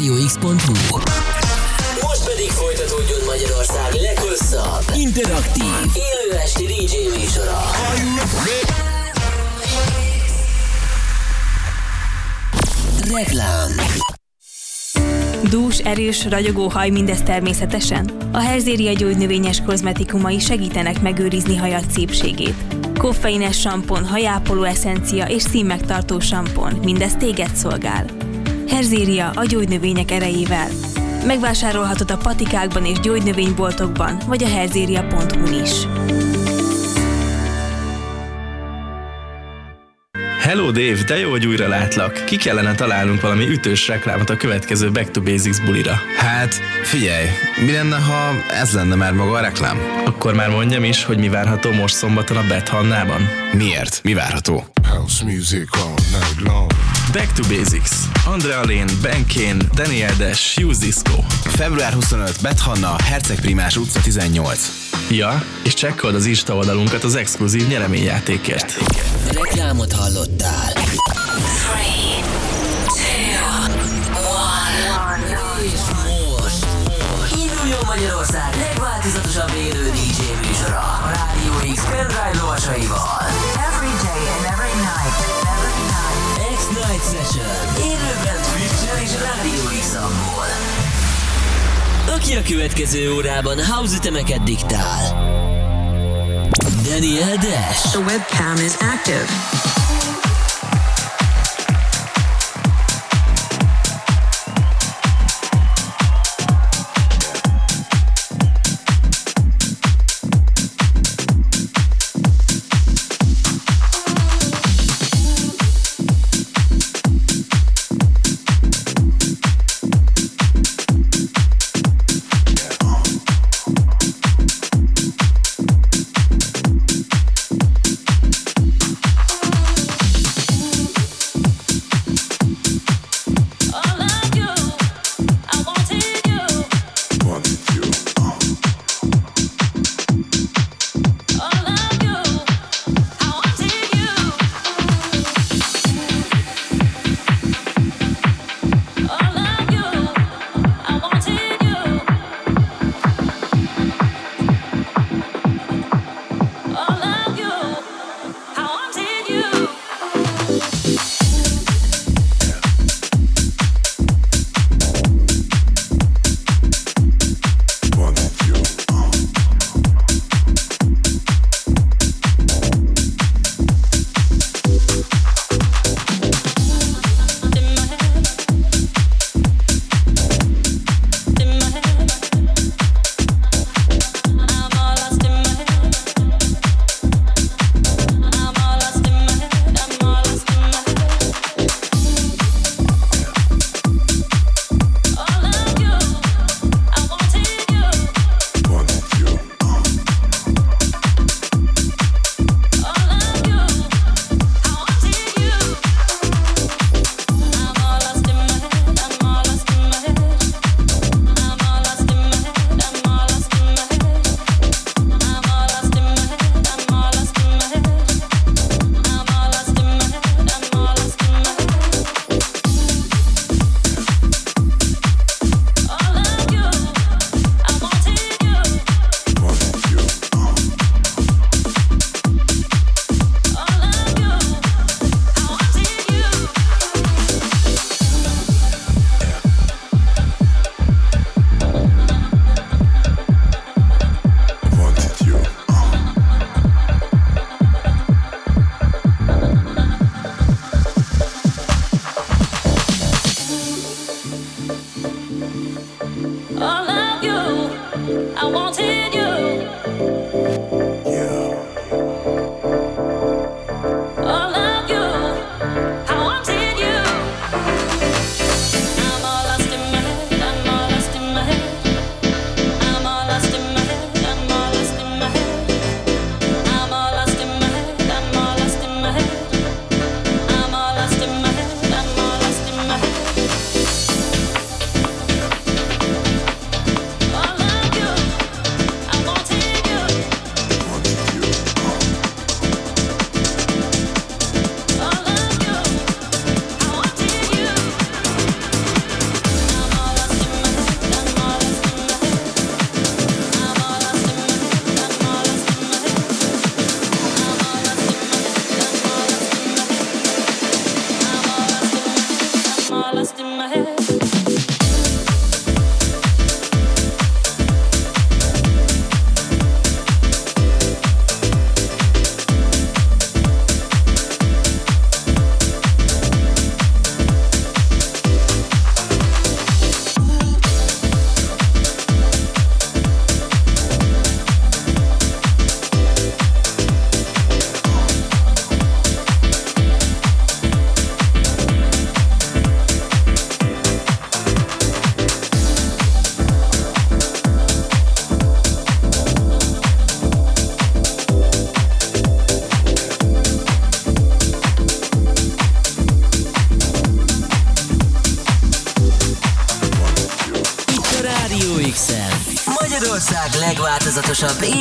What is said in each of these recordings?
radiox.hu Most pedig folytatódjon Magyarország leghosszabb, interaktív, élő esti DJ műsora. Reklám Dús, erős, ragyogó haj mindez természetesen? A Herzéria gyógynövényes kozmetikumai segítenek megőrizni hajat szépségét. Koffeines sampon, hajápoló eszencia és színmegtartó sampon, mindez téged szolgál. Herzéria a gyógynövények erejével. Megvásárolhatod a patikákban és gyógynövényboltokban, vagy a herzéria.hu is. Hello Dave, de jó, hogy újra látlak. Ki kellene találnunk valami ütős reklámot a következő Back to Basics bulira. Hát, figyelj, mi lenne, ha ez lenne már maga a reklám? Akkor már mondjam is, hogy mi várható most szombaton a Bet Hannában. Miért? Mi várható? House music all night long. Back to Basics. Andrea Lane, Ben Kane, Daniel Dash, Hughes Disco. Február 25, Bethanna, Herceg Primás utca 18. Ja, és csekkold az Insta oldalunkat az exkluzív nyereményjátékért. Reklámot hallottál. És most induljon Magyarország legváltozatosabb élő DJ műsora a Rádió X pendrive lovasaival. Aki a következő órában house ütemeket diktál. Daniel Dash. The webcam is active.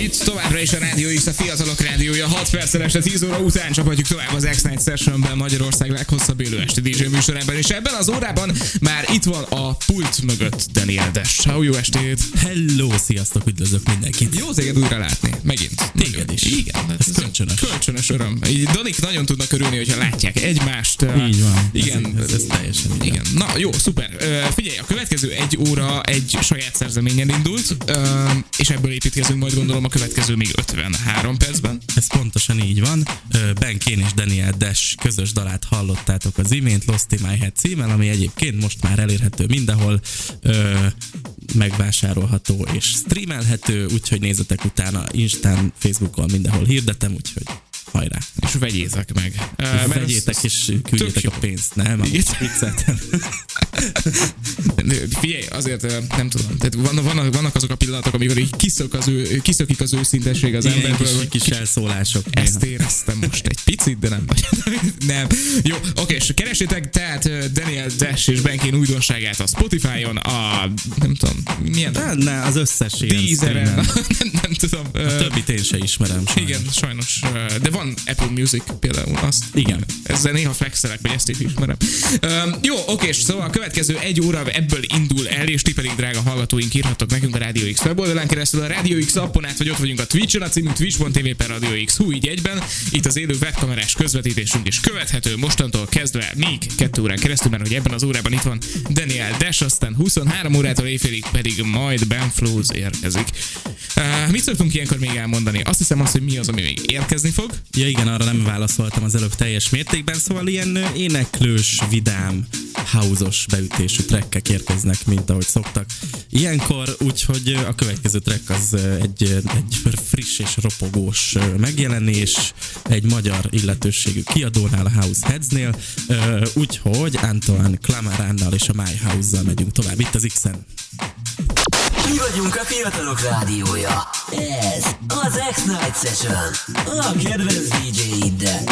Itt továbbra is a Rádió X, a fiatalok rádiója. 6 perccel este 10 óra után csapatjuk tovább az X-Night Sessionben Magyarország leghosszabb élő esti DJ műsorában. És ebben az órában már itt van a pult mögött Daniel Dash. How jó estét! Hello, sziasztok, üdvözlök mindenkit. Jó téged újra látni. Megint. Téged is. Igen. hát Ez kölcsönös. Kölcsönös öröm. Így Danik nagyon tudnak örülni, hogyha látják egymást. Így van. Igen. Ez, ez, ez teljesen így Igen, na jó, szuper. Figyelj, a következő egy óra egy saját szerzeményen indult, és ebből építkezünk majd gondolom a következő még 53 percben. Ez pontosan így van. Ben Kane és Daniel Dash közös dalát hallottátok az imént, Lost in My Head címmel, ami egyébként most már elérhető mindenhol, megvásárolható és streamelhető, úgyhogy nézzetek utána Instán, Facebookon, mindenhol hirdetem, úgyhogy hajrá. És vegyétek meg. Mert Vegyétek és küldjétek a pénzt, nem? Figyelj, azért nem tudom, tehát vannak, vannak, vannak azok a pillanatok, amikor így kiszök az ő, kiszökik az őszintesség az Igen, emberből. kis, hogy kis elszólások. Ezt néha. éreztem most egy picit, de nem vagy. nem. Jó, oké, és keresétek tehát Daniel Dash és Benkén újdonságát a Spotify-on, a nem tudom, milyen De ne, az összes ilyen Deezeren, nem, nem tudom. A többit én se ismerem sajnos. Igen, sajnos. De van Apple Music például, azt. Igen. Ezzel néha flexelek, hogy ezt is ismerem. Üm, jó, oké, szóval a következő egy óra ebből indul el, és ti pedig, drága hallgatóink, írhattok nekünk a Radio X weboldalán keresztül, a Radio X appon át, vagy ott vagyunk a Twitch-on, a címünk twitch.tv per Radio X, hú, így egyben. Itt az élő webkamerás közvetítésünk is követhető mostantól kezdve még kettő órán keresztül, mert hogy ebben az órában itt van Daniel Dash, aztán 23 órától éjfélig pedig majd Ben Flows érkezik. Uh, mit szoktunk ilyenkor még elmondani? Azt hiszem azt, hogy mi az, ami még érkezni fog. Ja igen, arra nem válaszoltam az előbb teljes mértékben, szóval ilyen éneklős, vidám, house beütésű trekkek érkeznek, mint ahogy szoktak. Ilyenkor úgyhogy a következő track az egy, egy friss és ropogós megjelenés, egy magyar illetőségű kiadónál, a House Headsnél, úgyhogy Antoine Clamaránnal és a My House-zal megyünk tovább itt az X-en. Mi vagyunk a fiatalok rádiója. Ez az X-Night Session. A kedvenc DJ-iddel.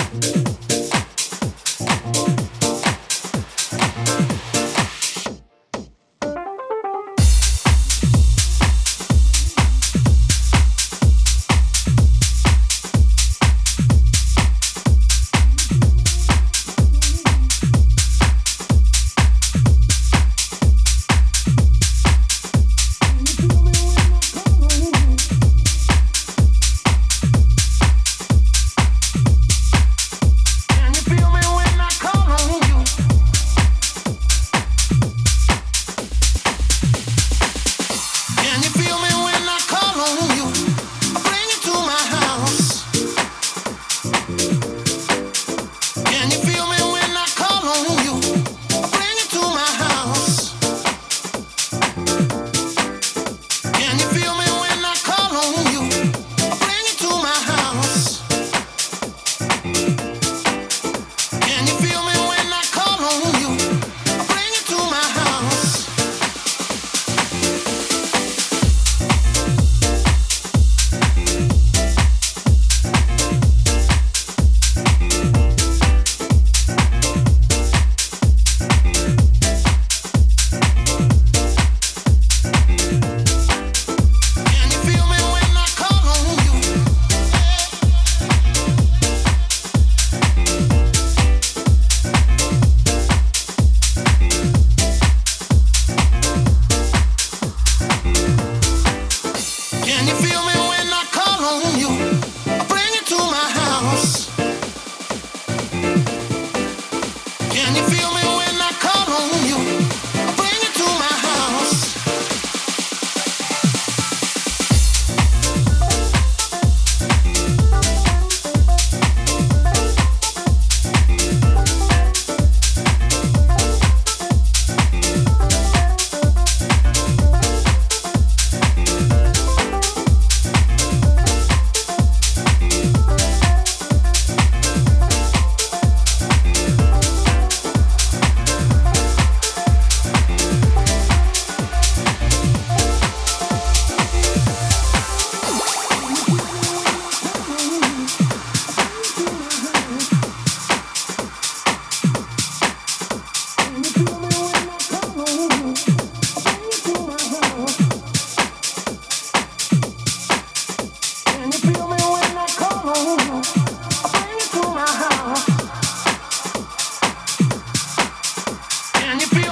And you feel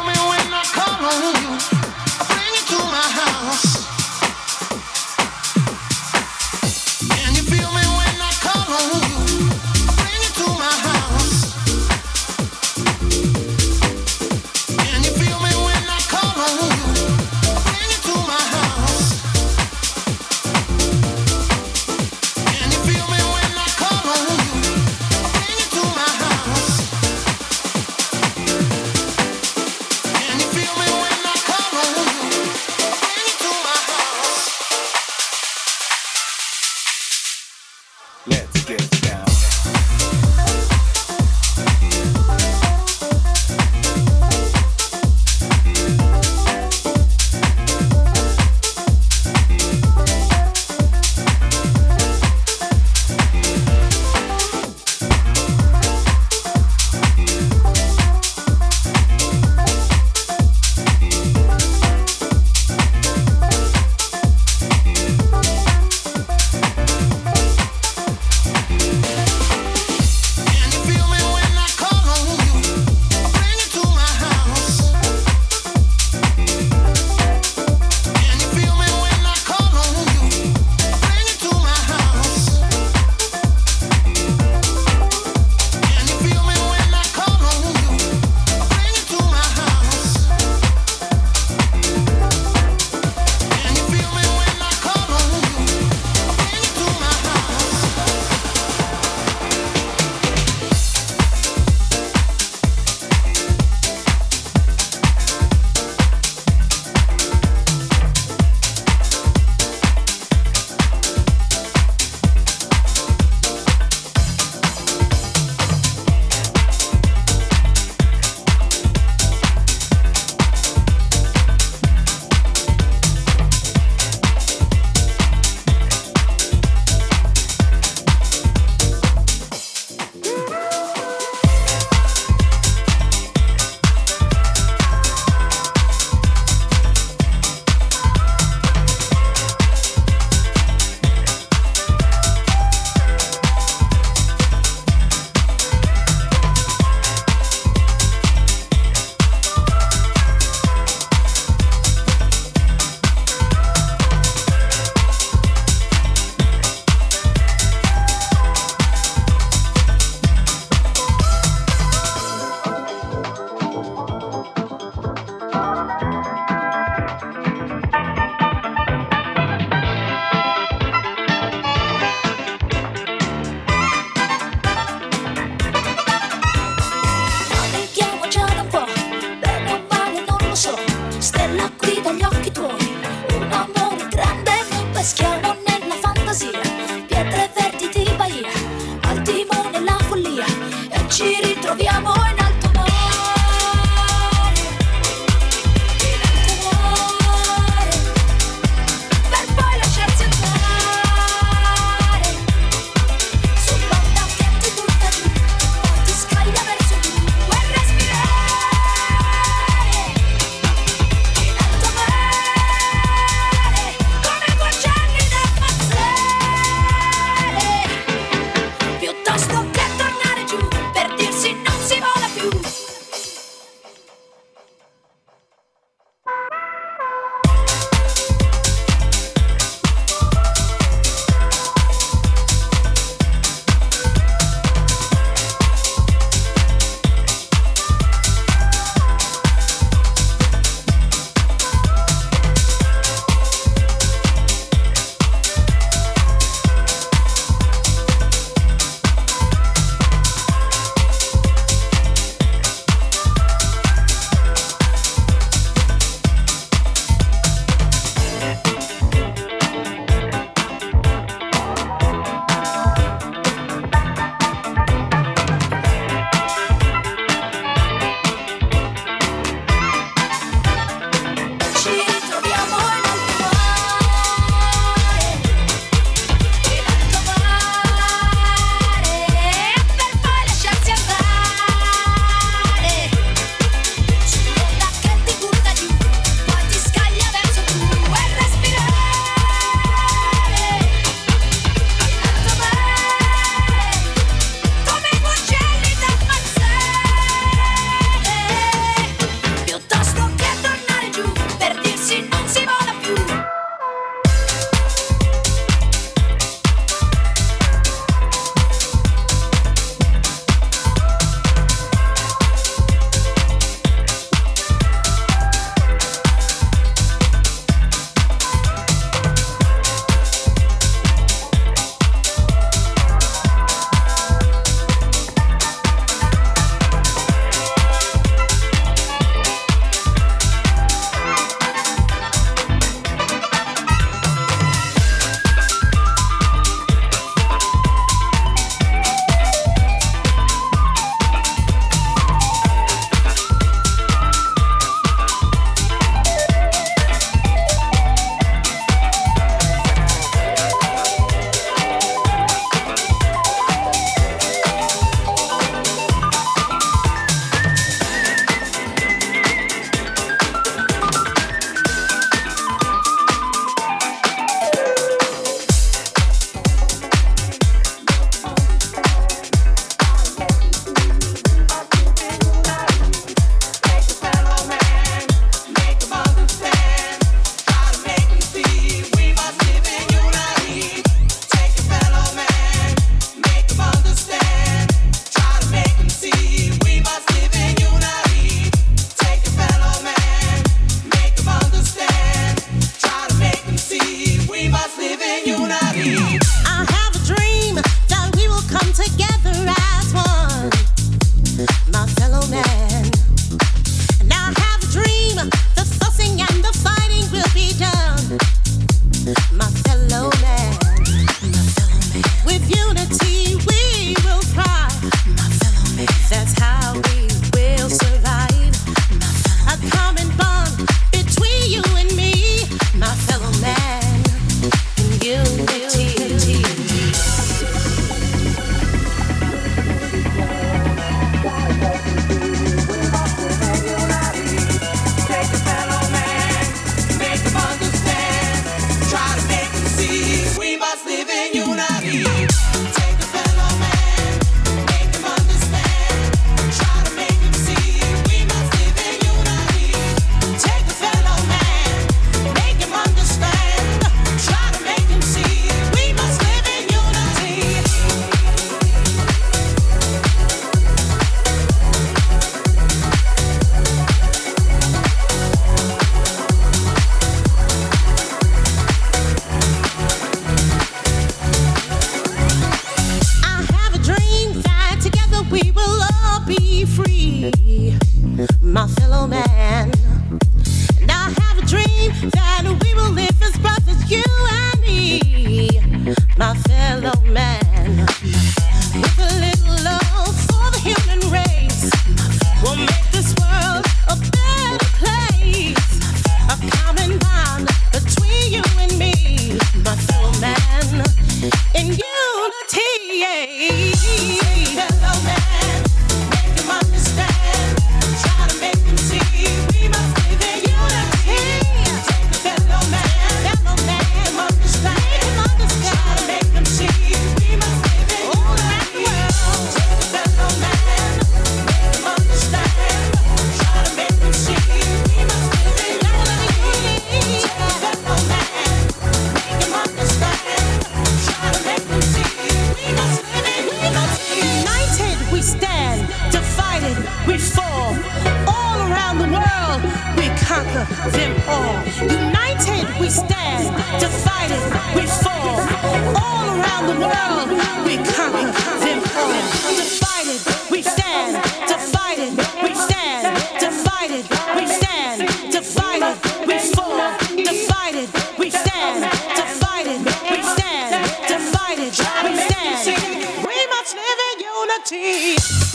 message we. We must live in unity.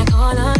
my corner.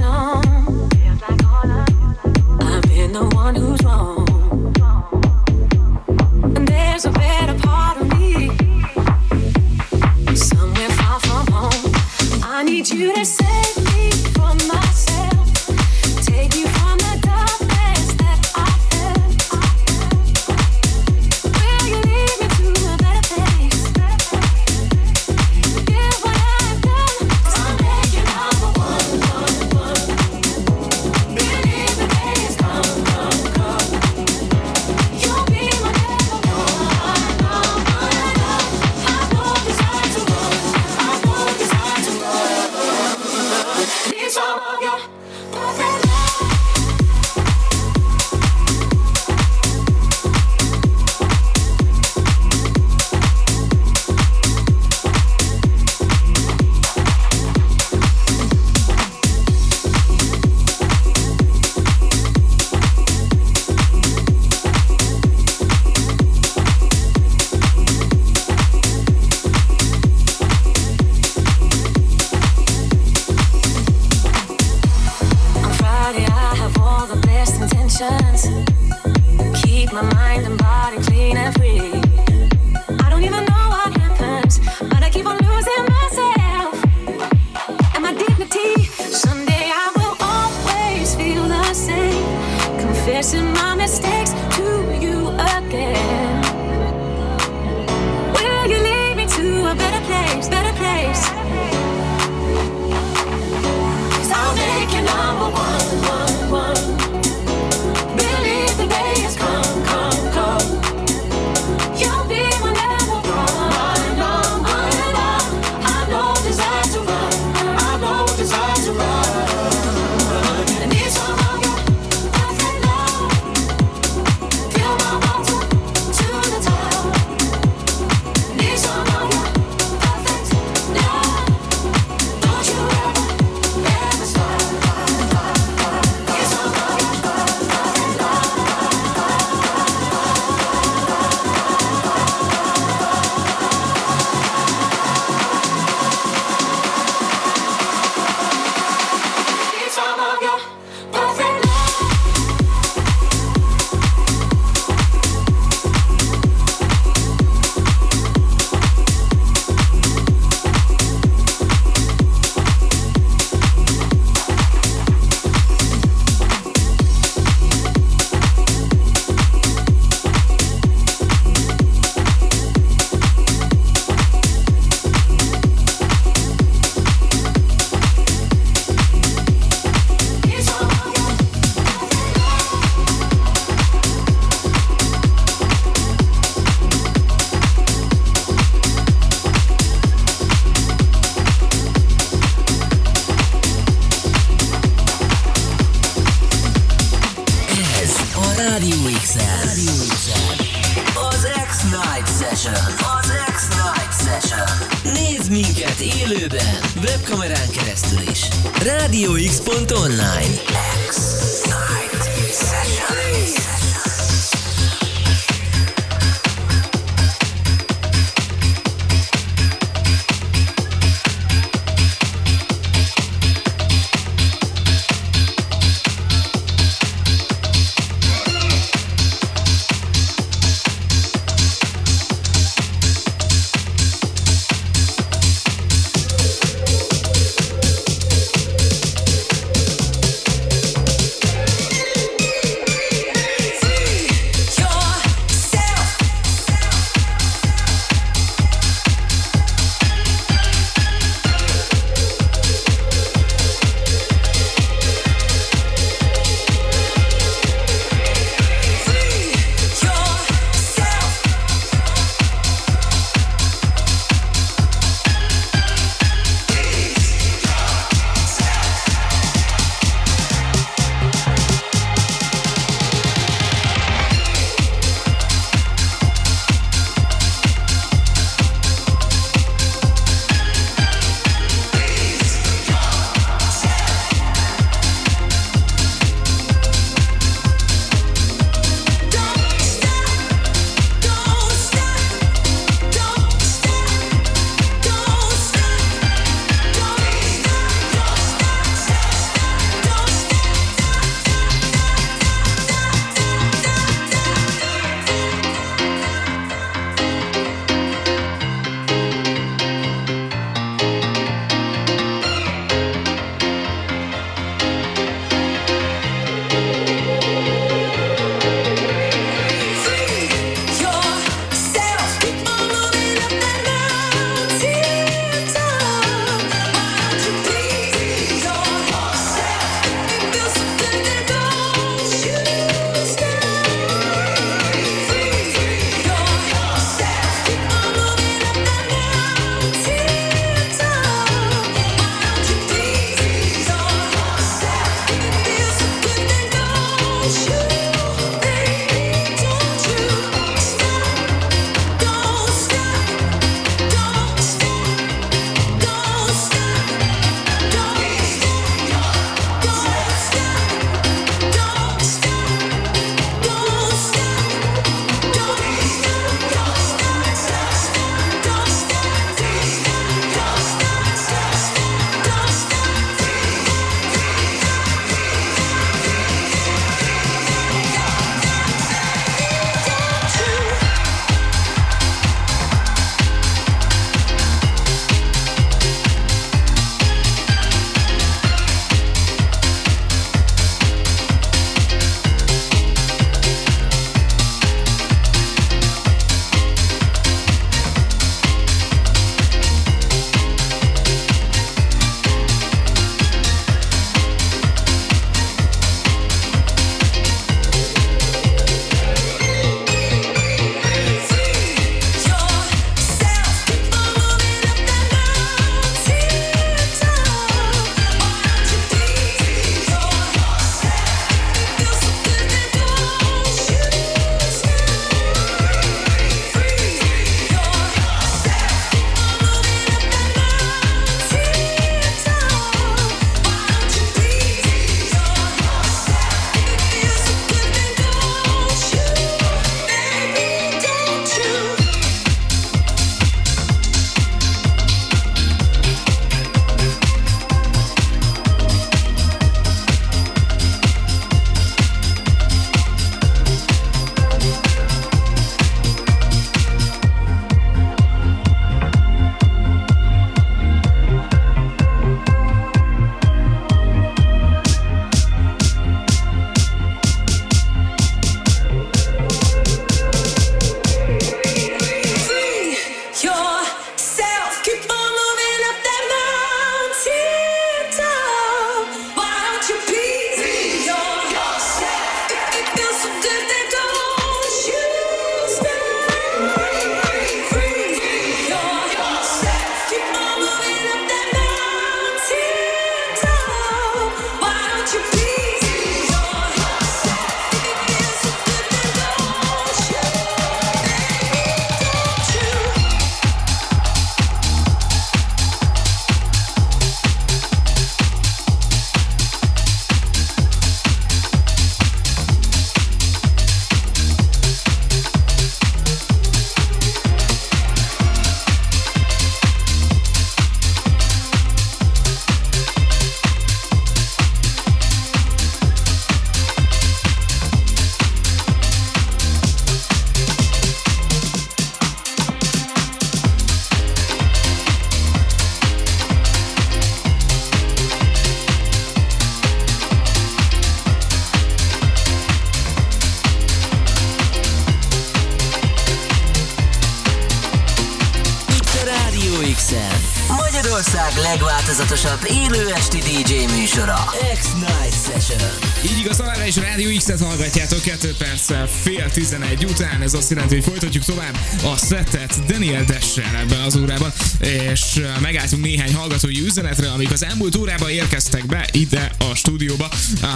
Is a Rádió X-et hallgatjátok 2 perccel fél 11 után. Ez azt jelenti, hogy folytatjuk tovább a szettet Daniel Dessel ebben az órában, és megálltunk néhány hallgatói üzenetre, amik az elmúlt órában érkeztek be ide a stúdióba. Uh,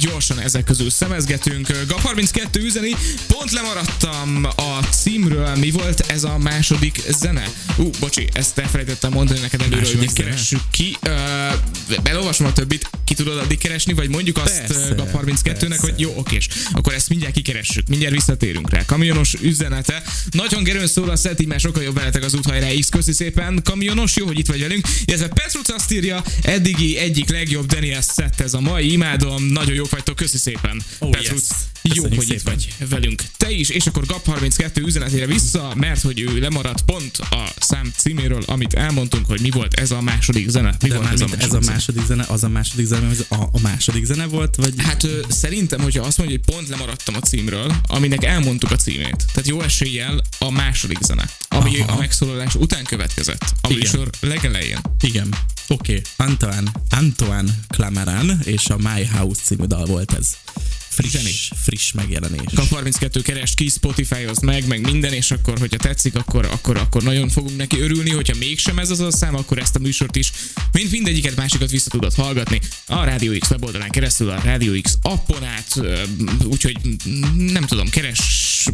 gyorsan ezek közül szemezgetünk. Gap 32 üzeni, pont lemaradtam a címről, mi volt ez a második zene? Ú, uh, bocsi, ezt elfelejtettem mondani neked előről, Második hogy keressük ki. Uh, a többit, ki tudod addig keresni, vagy mondjuk azt Persze, Gap 32-nek, persze. hogy jó, okés, akkor ezt mindjárt kikeressük, mindjárt visszatérünk rá. Kamionos üzenete. Nagyon gerőn szól a szeti, mert sokkal jobb veletek az úthajrá X, köszi szépen. Kamionos, jó, hogy itt vagy velünk. Illetve Petruc azt írja, eddigi egyik legjobb Daniel set ez a mai, imádom, nagyon jók vagytok, köszi szépen. Oh, Petruc, yes. Jó, hogy itt szépen. vagy velünk. Te is, és akkor Gap 32 üzenetére vissza, mert hogy ő lemaradt pont a szám címéről, amit elmondtunk, hogy mi volt ez a második zene. Mi De volt ez a második, ez a zene? második zene, az a második zene, az a, a második zene volt, vagy Hát ö, szerintem, hogyha azt mondja, hogy pont lemaradtam a címről, aminek elmondtuk a címét. Tehát jó eséllyel a második zene, ami Aha. a megszólalás után következett. A Igen. műsor legelején. Igen. Oké, okay. Antoine, Antoine Clamaran és a My House című dal volt ez. Friss, friss megjelenés. Kap 32 keres ki, Spotify-oz meg, meg minden, és akkor, hogyha tetszik, akkor, akkor, akkor nagyon fogunk neki örülni, hogyha mégsem ez az a szám, akkor ezt a műsort is, mint mindegyiket másikat vissza tudod hallgatni a Rádió X weboldalán keresztül, a Rádió X appon át, úgyhogy nem tudom, keres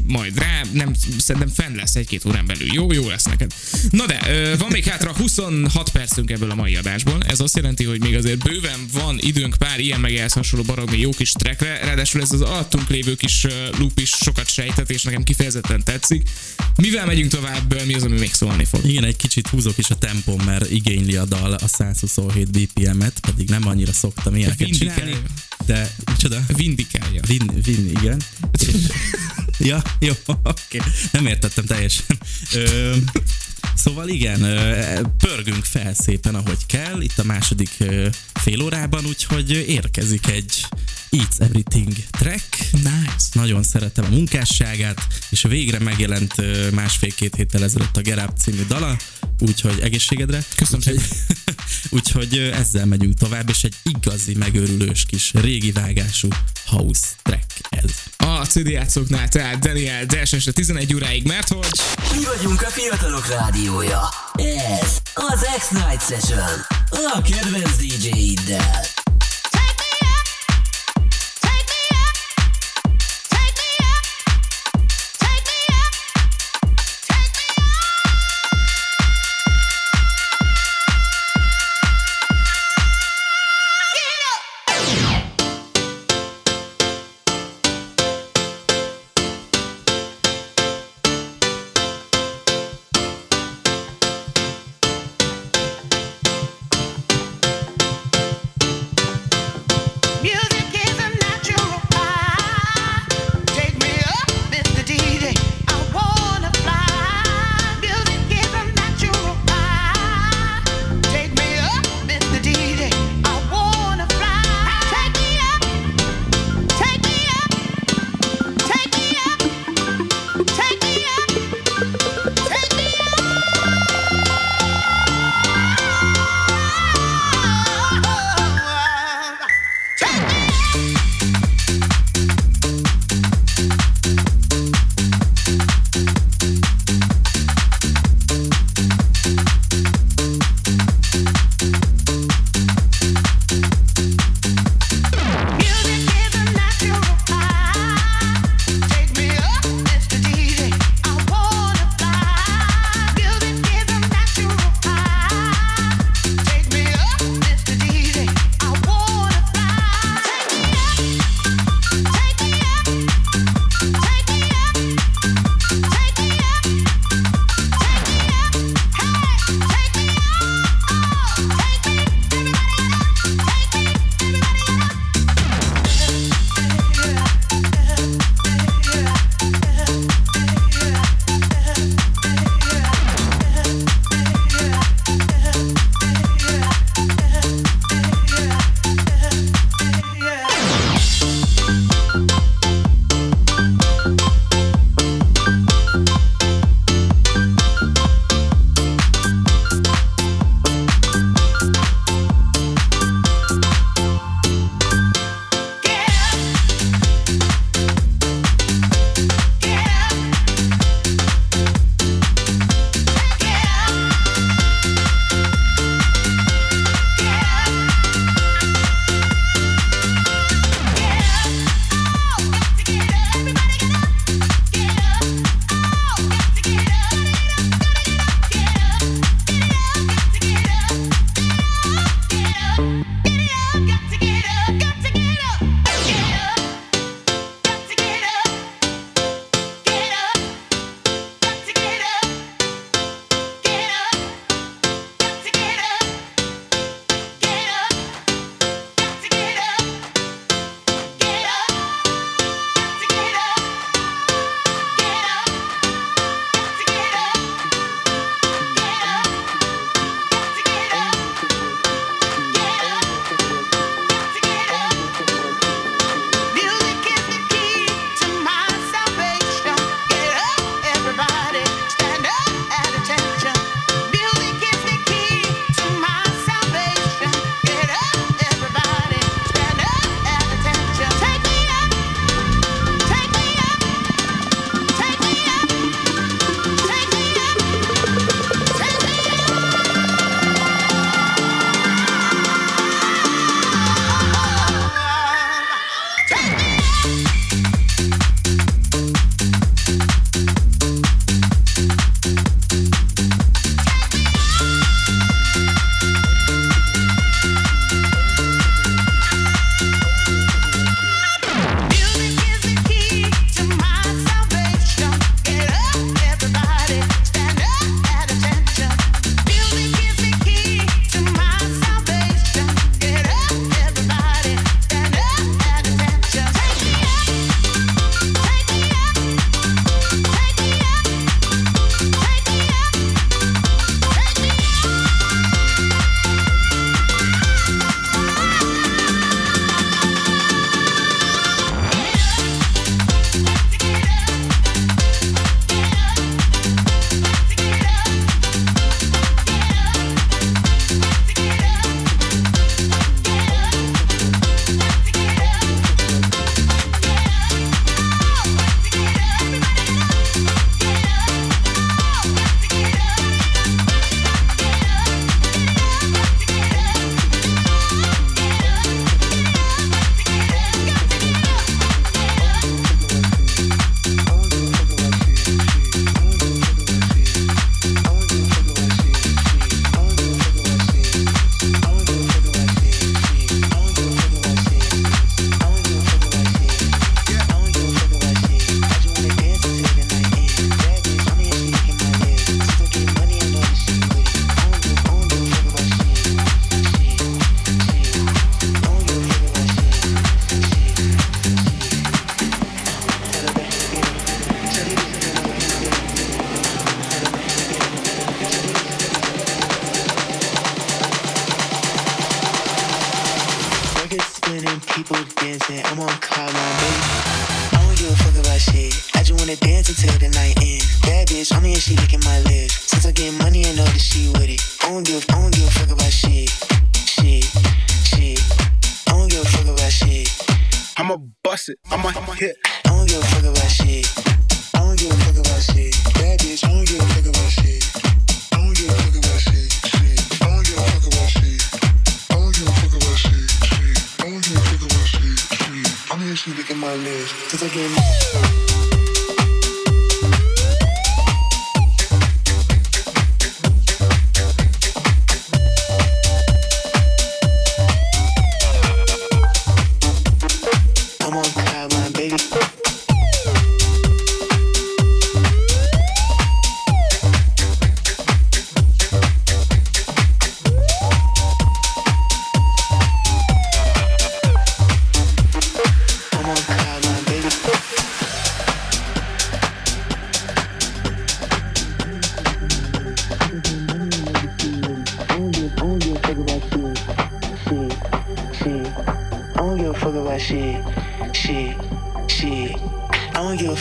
majd rá, nem, szerintem fenn lesz egy-két órán belül. Jó, jó lesz neked. Na de, van még hátra 26 percünk ebből a mai adásból. Ez azt jelenti, hogy még azért bőven van időnk pár ilyen meg ehhez hasonló baromi jó kis trackre, ráadásul ez az alattunk lévő kis loop is sokat sejtett, és nekem kifejezetten tetszik. Mivel megyünk tovább, mi az, ami még szólni fog? Igen, egy kicsit húzok is a tempom, mert igényli a dal a 127 BPM-et, pedig nem annyira szoktam ilyeneket Vindikálja. csinálni. De, micsoda? Vindikálja. Vin, vin, igen. És, ja, jó, oké. Nem értettem teljesen. Ö, szóval igen, pörgünk fel szépen, ahogy kell, itt a második fél órában, úgyhogy érkezik egy It's Everything track. Nice. Nagyon szeretem a munkásságát, és végre megjelent másfél-két héttel ezelőtt a Get Up című dala, úgyhogy egészségedre. Köszönöm úgyhogy, úgyhogy ezzel megyünk tovább, és egy igazi megőrülős kis régi vágású house track ez. A CD játszóknál tehát Daniel Dash este 11 óráig, mert hogy Mi vagyunk a fiatalok rádiója. Ez az X-Night Session. A kedvenc DJ-iddel.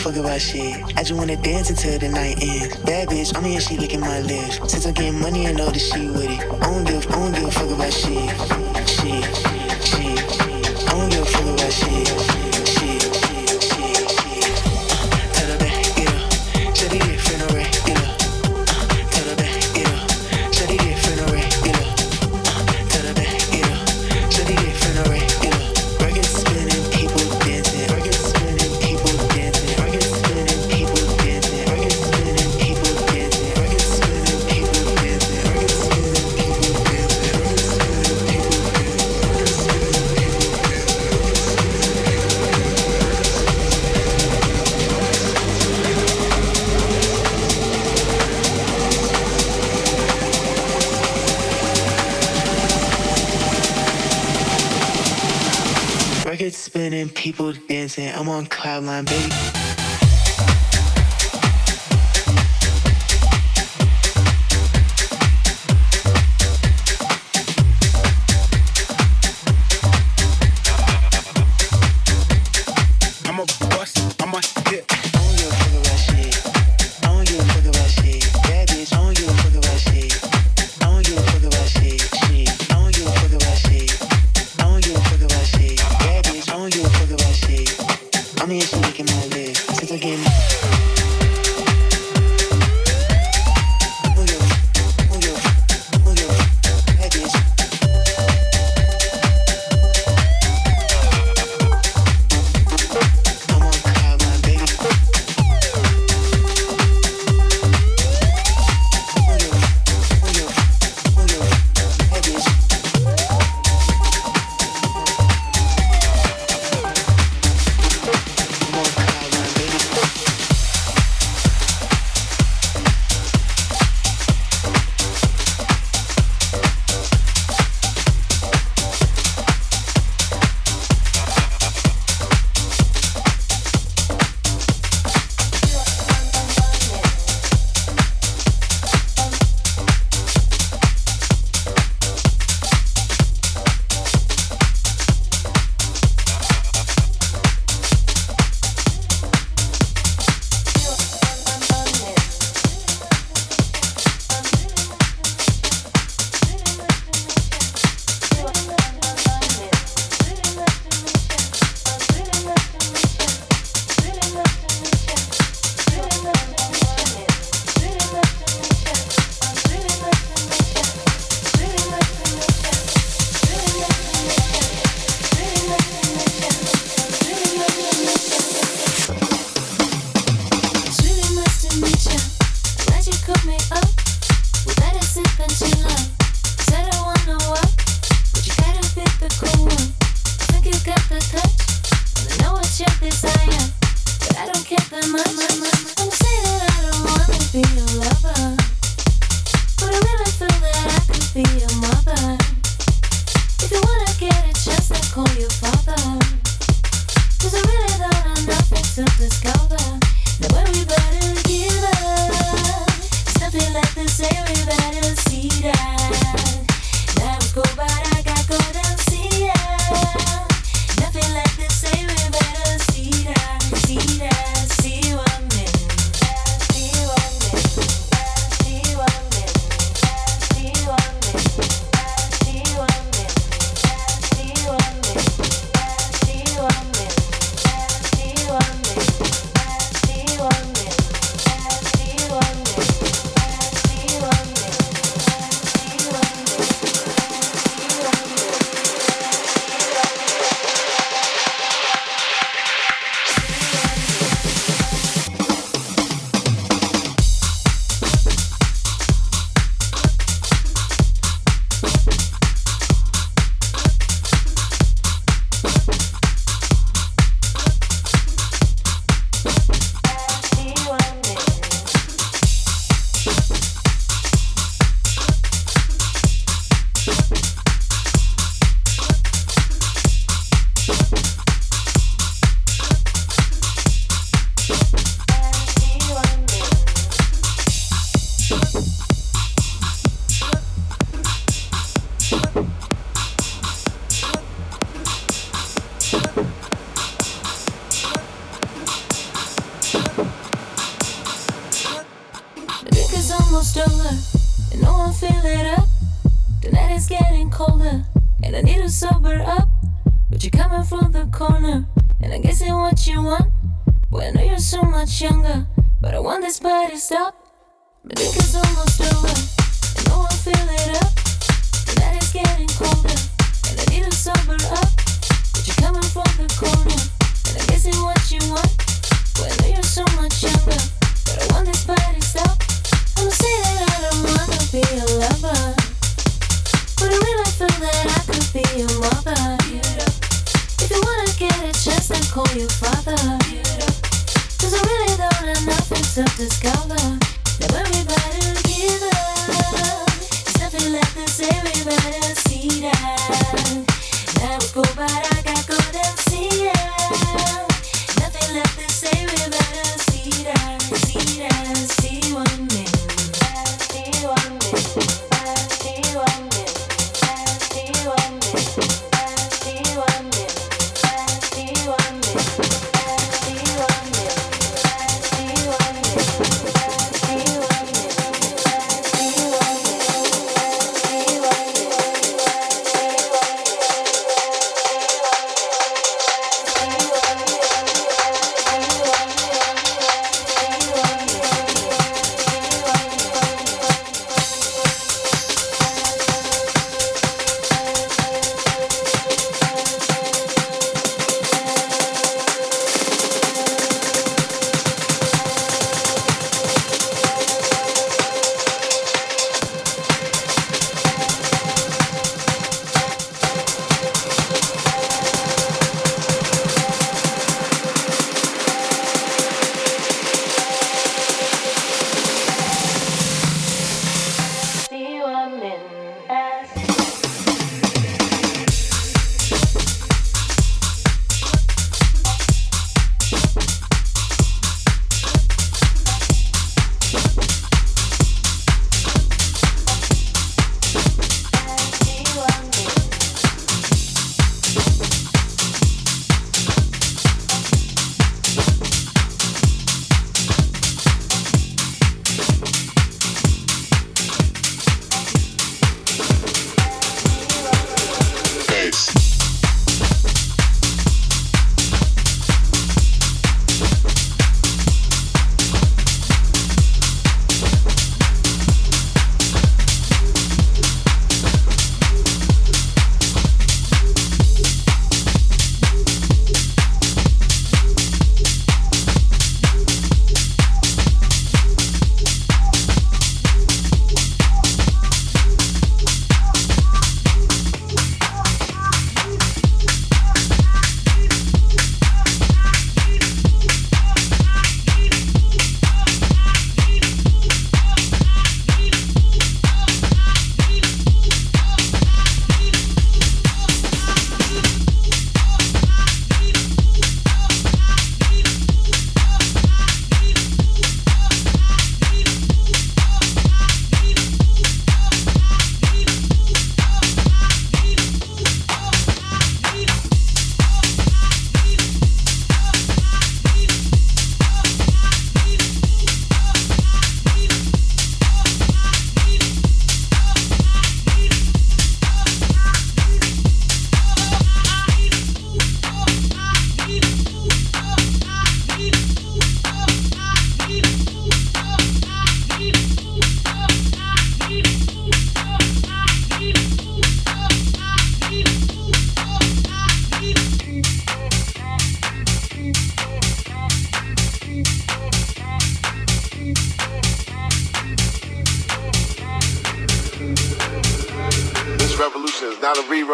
fuck about shit. I just wanna dance until the night ends. Bad bitch, I'm here, she licking my lips. Since I'm getting money, I know that she with it. I don't give, I don't give a fuck about shit. Shit. on cloud nine, baby.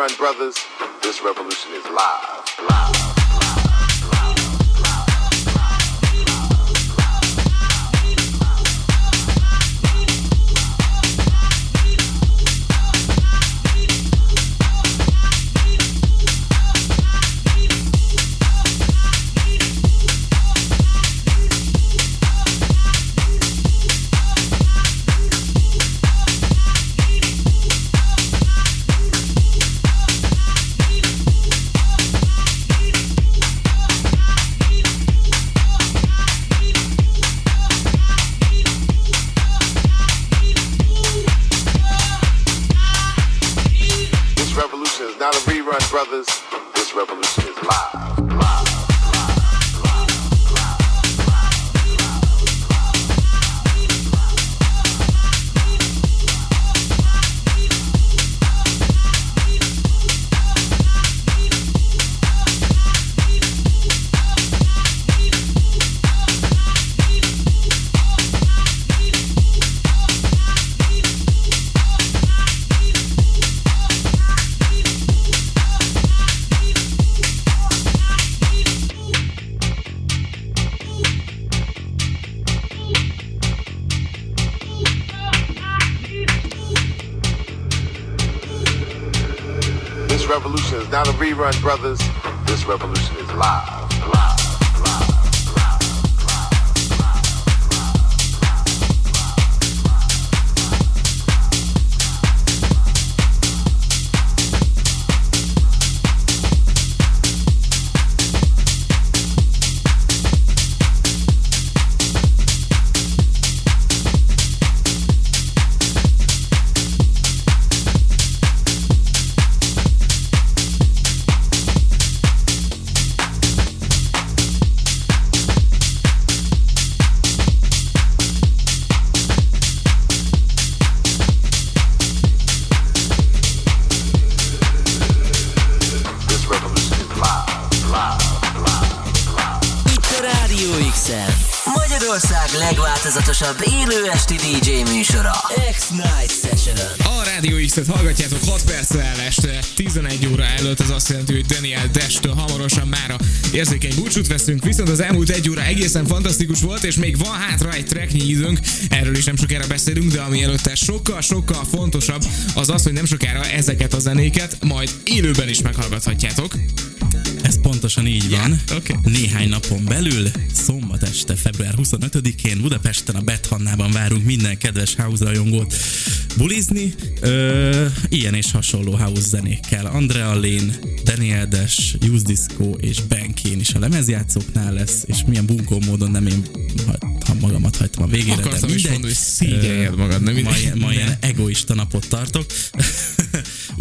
Rerun, brothers. This revolution is live. Live. Brothers. Daniel Dash-től hamarosan már érzékeny búcsút veszünk, viszont az elmúlt egy óra egészen fantasztikus volt, és még van hátra egy tracknyi időnk, erről is nem sokára beszélünk, de ami előtte sokkal-sokkal fontosabb, az az, hogy nem sokára ezeket a zenéket majd élőben is meghallgathatjátok. Ez pontosan így van. oké. Néhány napon belül, szombat este, február 25-én Budapesten a Bethannában várunk minden kedves house rajongót bulizni. Ö, ilyen és hasonló house zenékkel. Andrea Lane, Daniel Dash, Use Disco és Ben Kane is a lemezjátszóknál lesz, és milyen bunkó módon nem én ha magamat hagytam a végére, Akartam de is mindegy. mondani, hogy szégyeljed magad, nem ma, ma ilyen egoista napot tartok.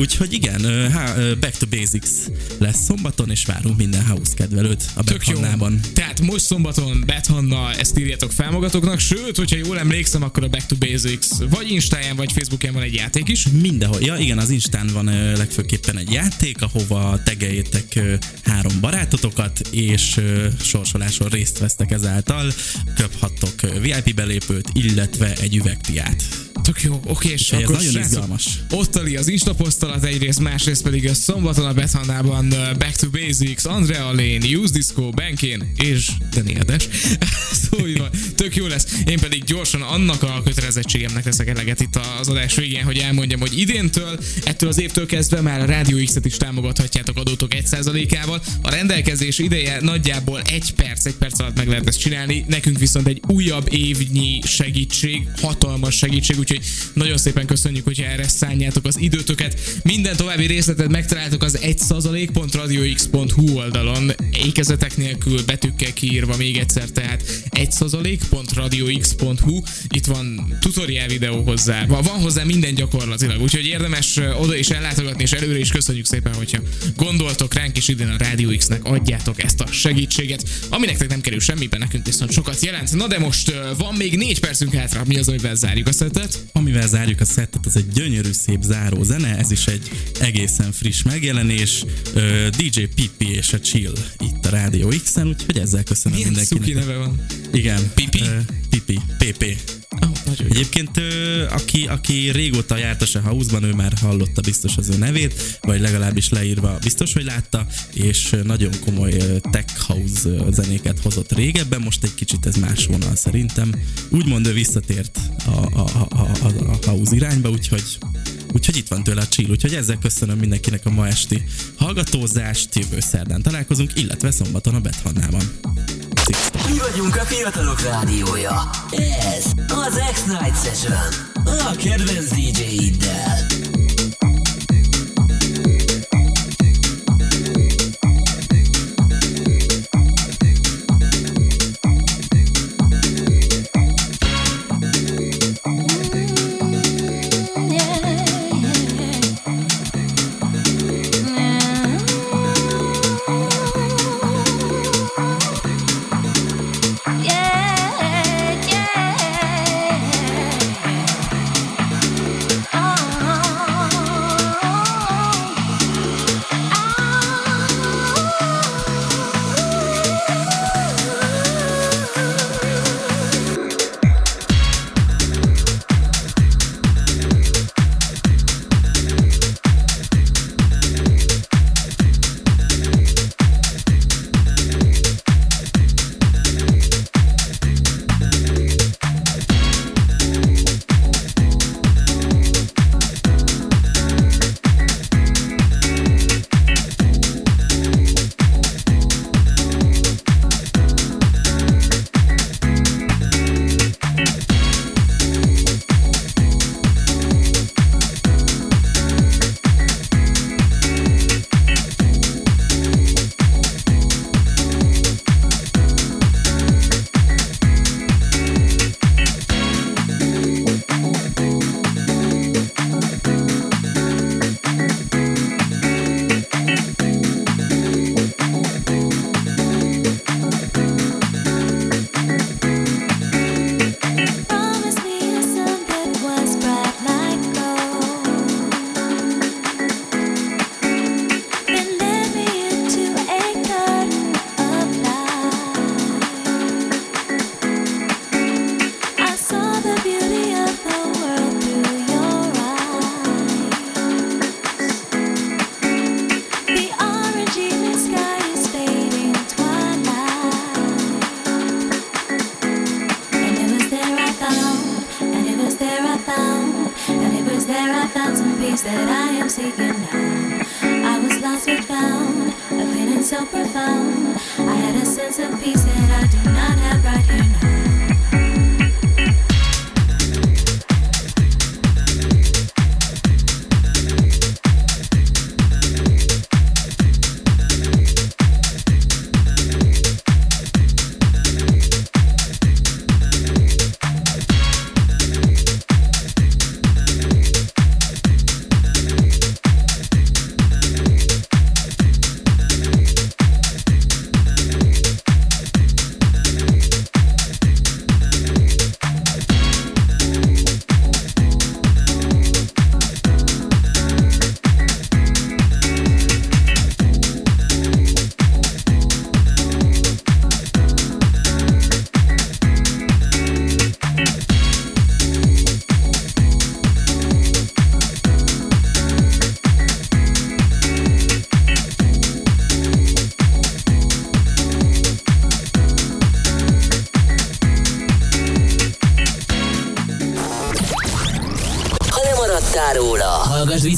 Úgyhogy igen, há, Back to Basics lesz szombaton, és várunk minden house kedvelőt a. Bethannában. Tehát most szombaton Bethanna, ezt írjátok fel magatoknak, sőt, hogyha jól emlékszem, akkor a Back to Basics vagy Instáján, vagy Facebookján van egy játék is. Mindenhol. Ja, igen, az Instán van ö, legfőképpen egy játék, ahova tegeljétek ö, három barátotokat, és ö, sorsoláson részt vesztek ezáltal. Kaphattok ö, VIP belépőt, illetve egy üvegpiát. Tök jó, oké, és akkor nagyon izgalmas. Ottali az Insta posztolat egyrészt, másrészt pedig a szombaton a Bethannában uh, Back to Basics, Andrea Lane, Use Disco, Benkén és Daniel Dash. szóval tök jó lesz. Én pedig gyorsan annak a kötelezettségemnek teszek eleget itt az adás végén, hogy elmondjam, hogy idéntől, ettől az évtől kezdve már a Rádió X-et is támogathatjátok adótok 1%-ával. A rendelkezés ideje nagyjából egy perc, egy perc alatt meg lehet ezt csinálni. Nekünk viszont egy újabb évnyi segítség, hatalmas segítség, úgyhogy nagyon szépen köszönjük, hogyha erre szánjátok az időtöket. Minden további részletet megtaláltok az 1%.radiox.hu oldalon, ékezetek nélkül betűkkel kiírva még egyszer, tehát 1%.radiox.hu. Itt van tutorial videó hozzá, van hozzá minden gyakorlatilag, úgyhogy érdemes oda is ellátogatni, és előre is köszönjük szépen, hogyha gondoltok ránk, és idén a Rádió X-nek adjátok ezt a segítséget, ami nektek nem kerül semmibe, nekünk viszont sokat jelent. Na de most van még négy percünk hátra, mi az, amivel zárjuk a szettet? Amivel zárjuk a szettet, az egy gyönyörű szép záró zene, ez is egy egészen friss megjelenés. DJ Pippi és a Chill itt a Rádió X-en, úgyhogy ezzel köszönöm Milyen mindenkinek. cuki neve van? Igen. Pipi? Pipi, PP. Oh. Egyébként ö, aki, aki régóta járt a se house-ban, ő már hallotta biztos az ő nevét, vagy legalábbis leírva biztos, hogy látta, és nagyon komoly tech house zenéket hozott régebben, most egy kicsit ez más vonal szerintem. Úgymond ő visszatért a, a, a, a, a house irányba, úgyhogy Úgyhogy itt van tőle a chill, úgyhogy ezzel köszönöm mindenkinek a ma esti hallgatózást, jövő szerdán találkozunk, illetve szombaton a Bethannában. Sziasztok! Mi vagyunk a fiatalok rádiója. Ez az X-Night Session. A kedvenc DJ-iddel.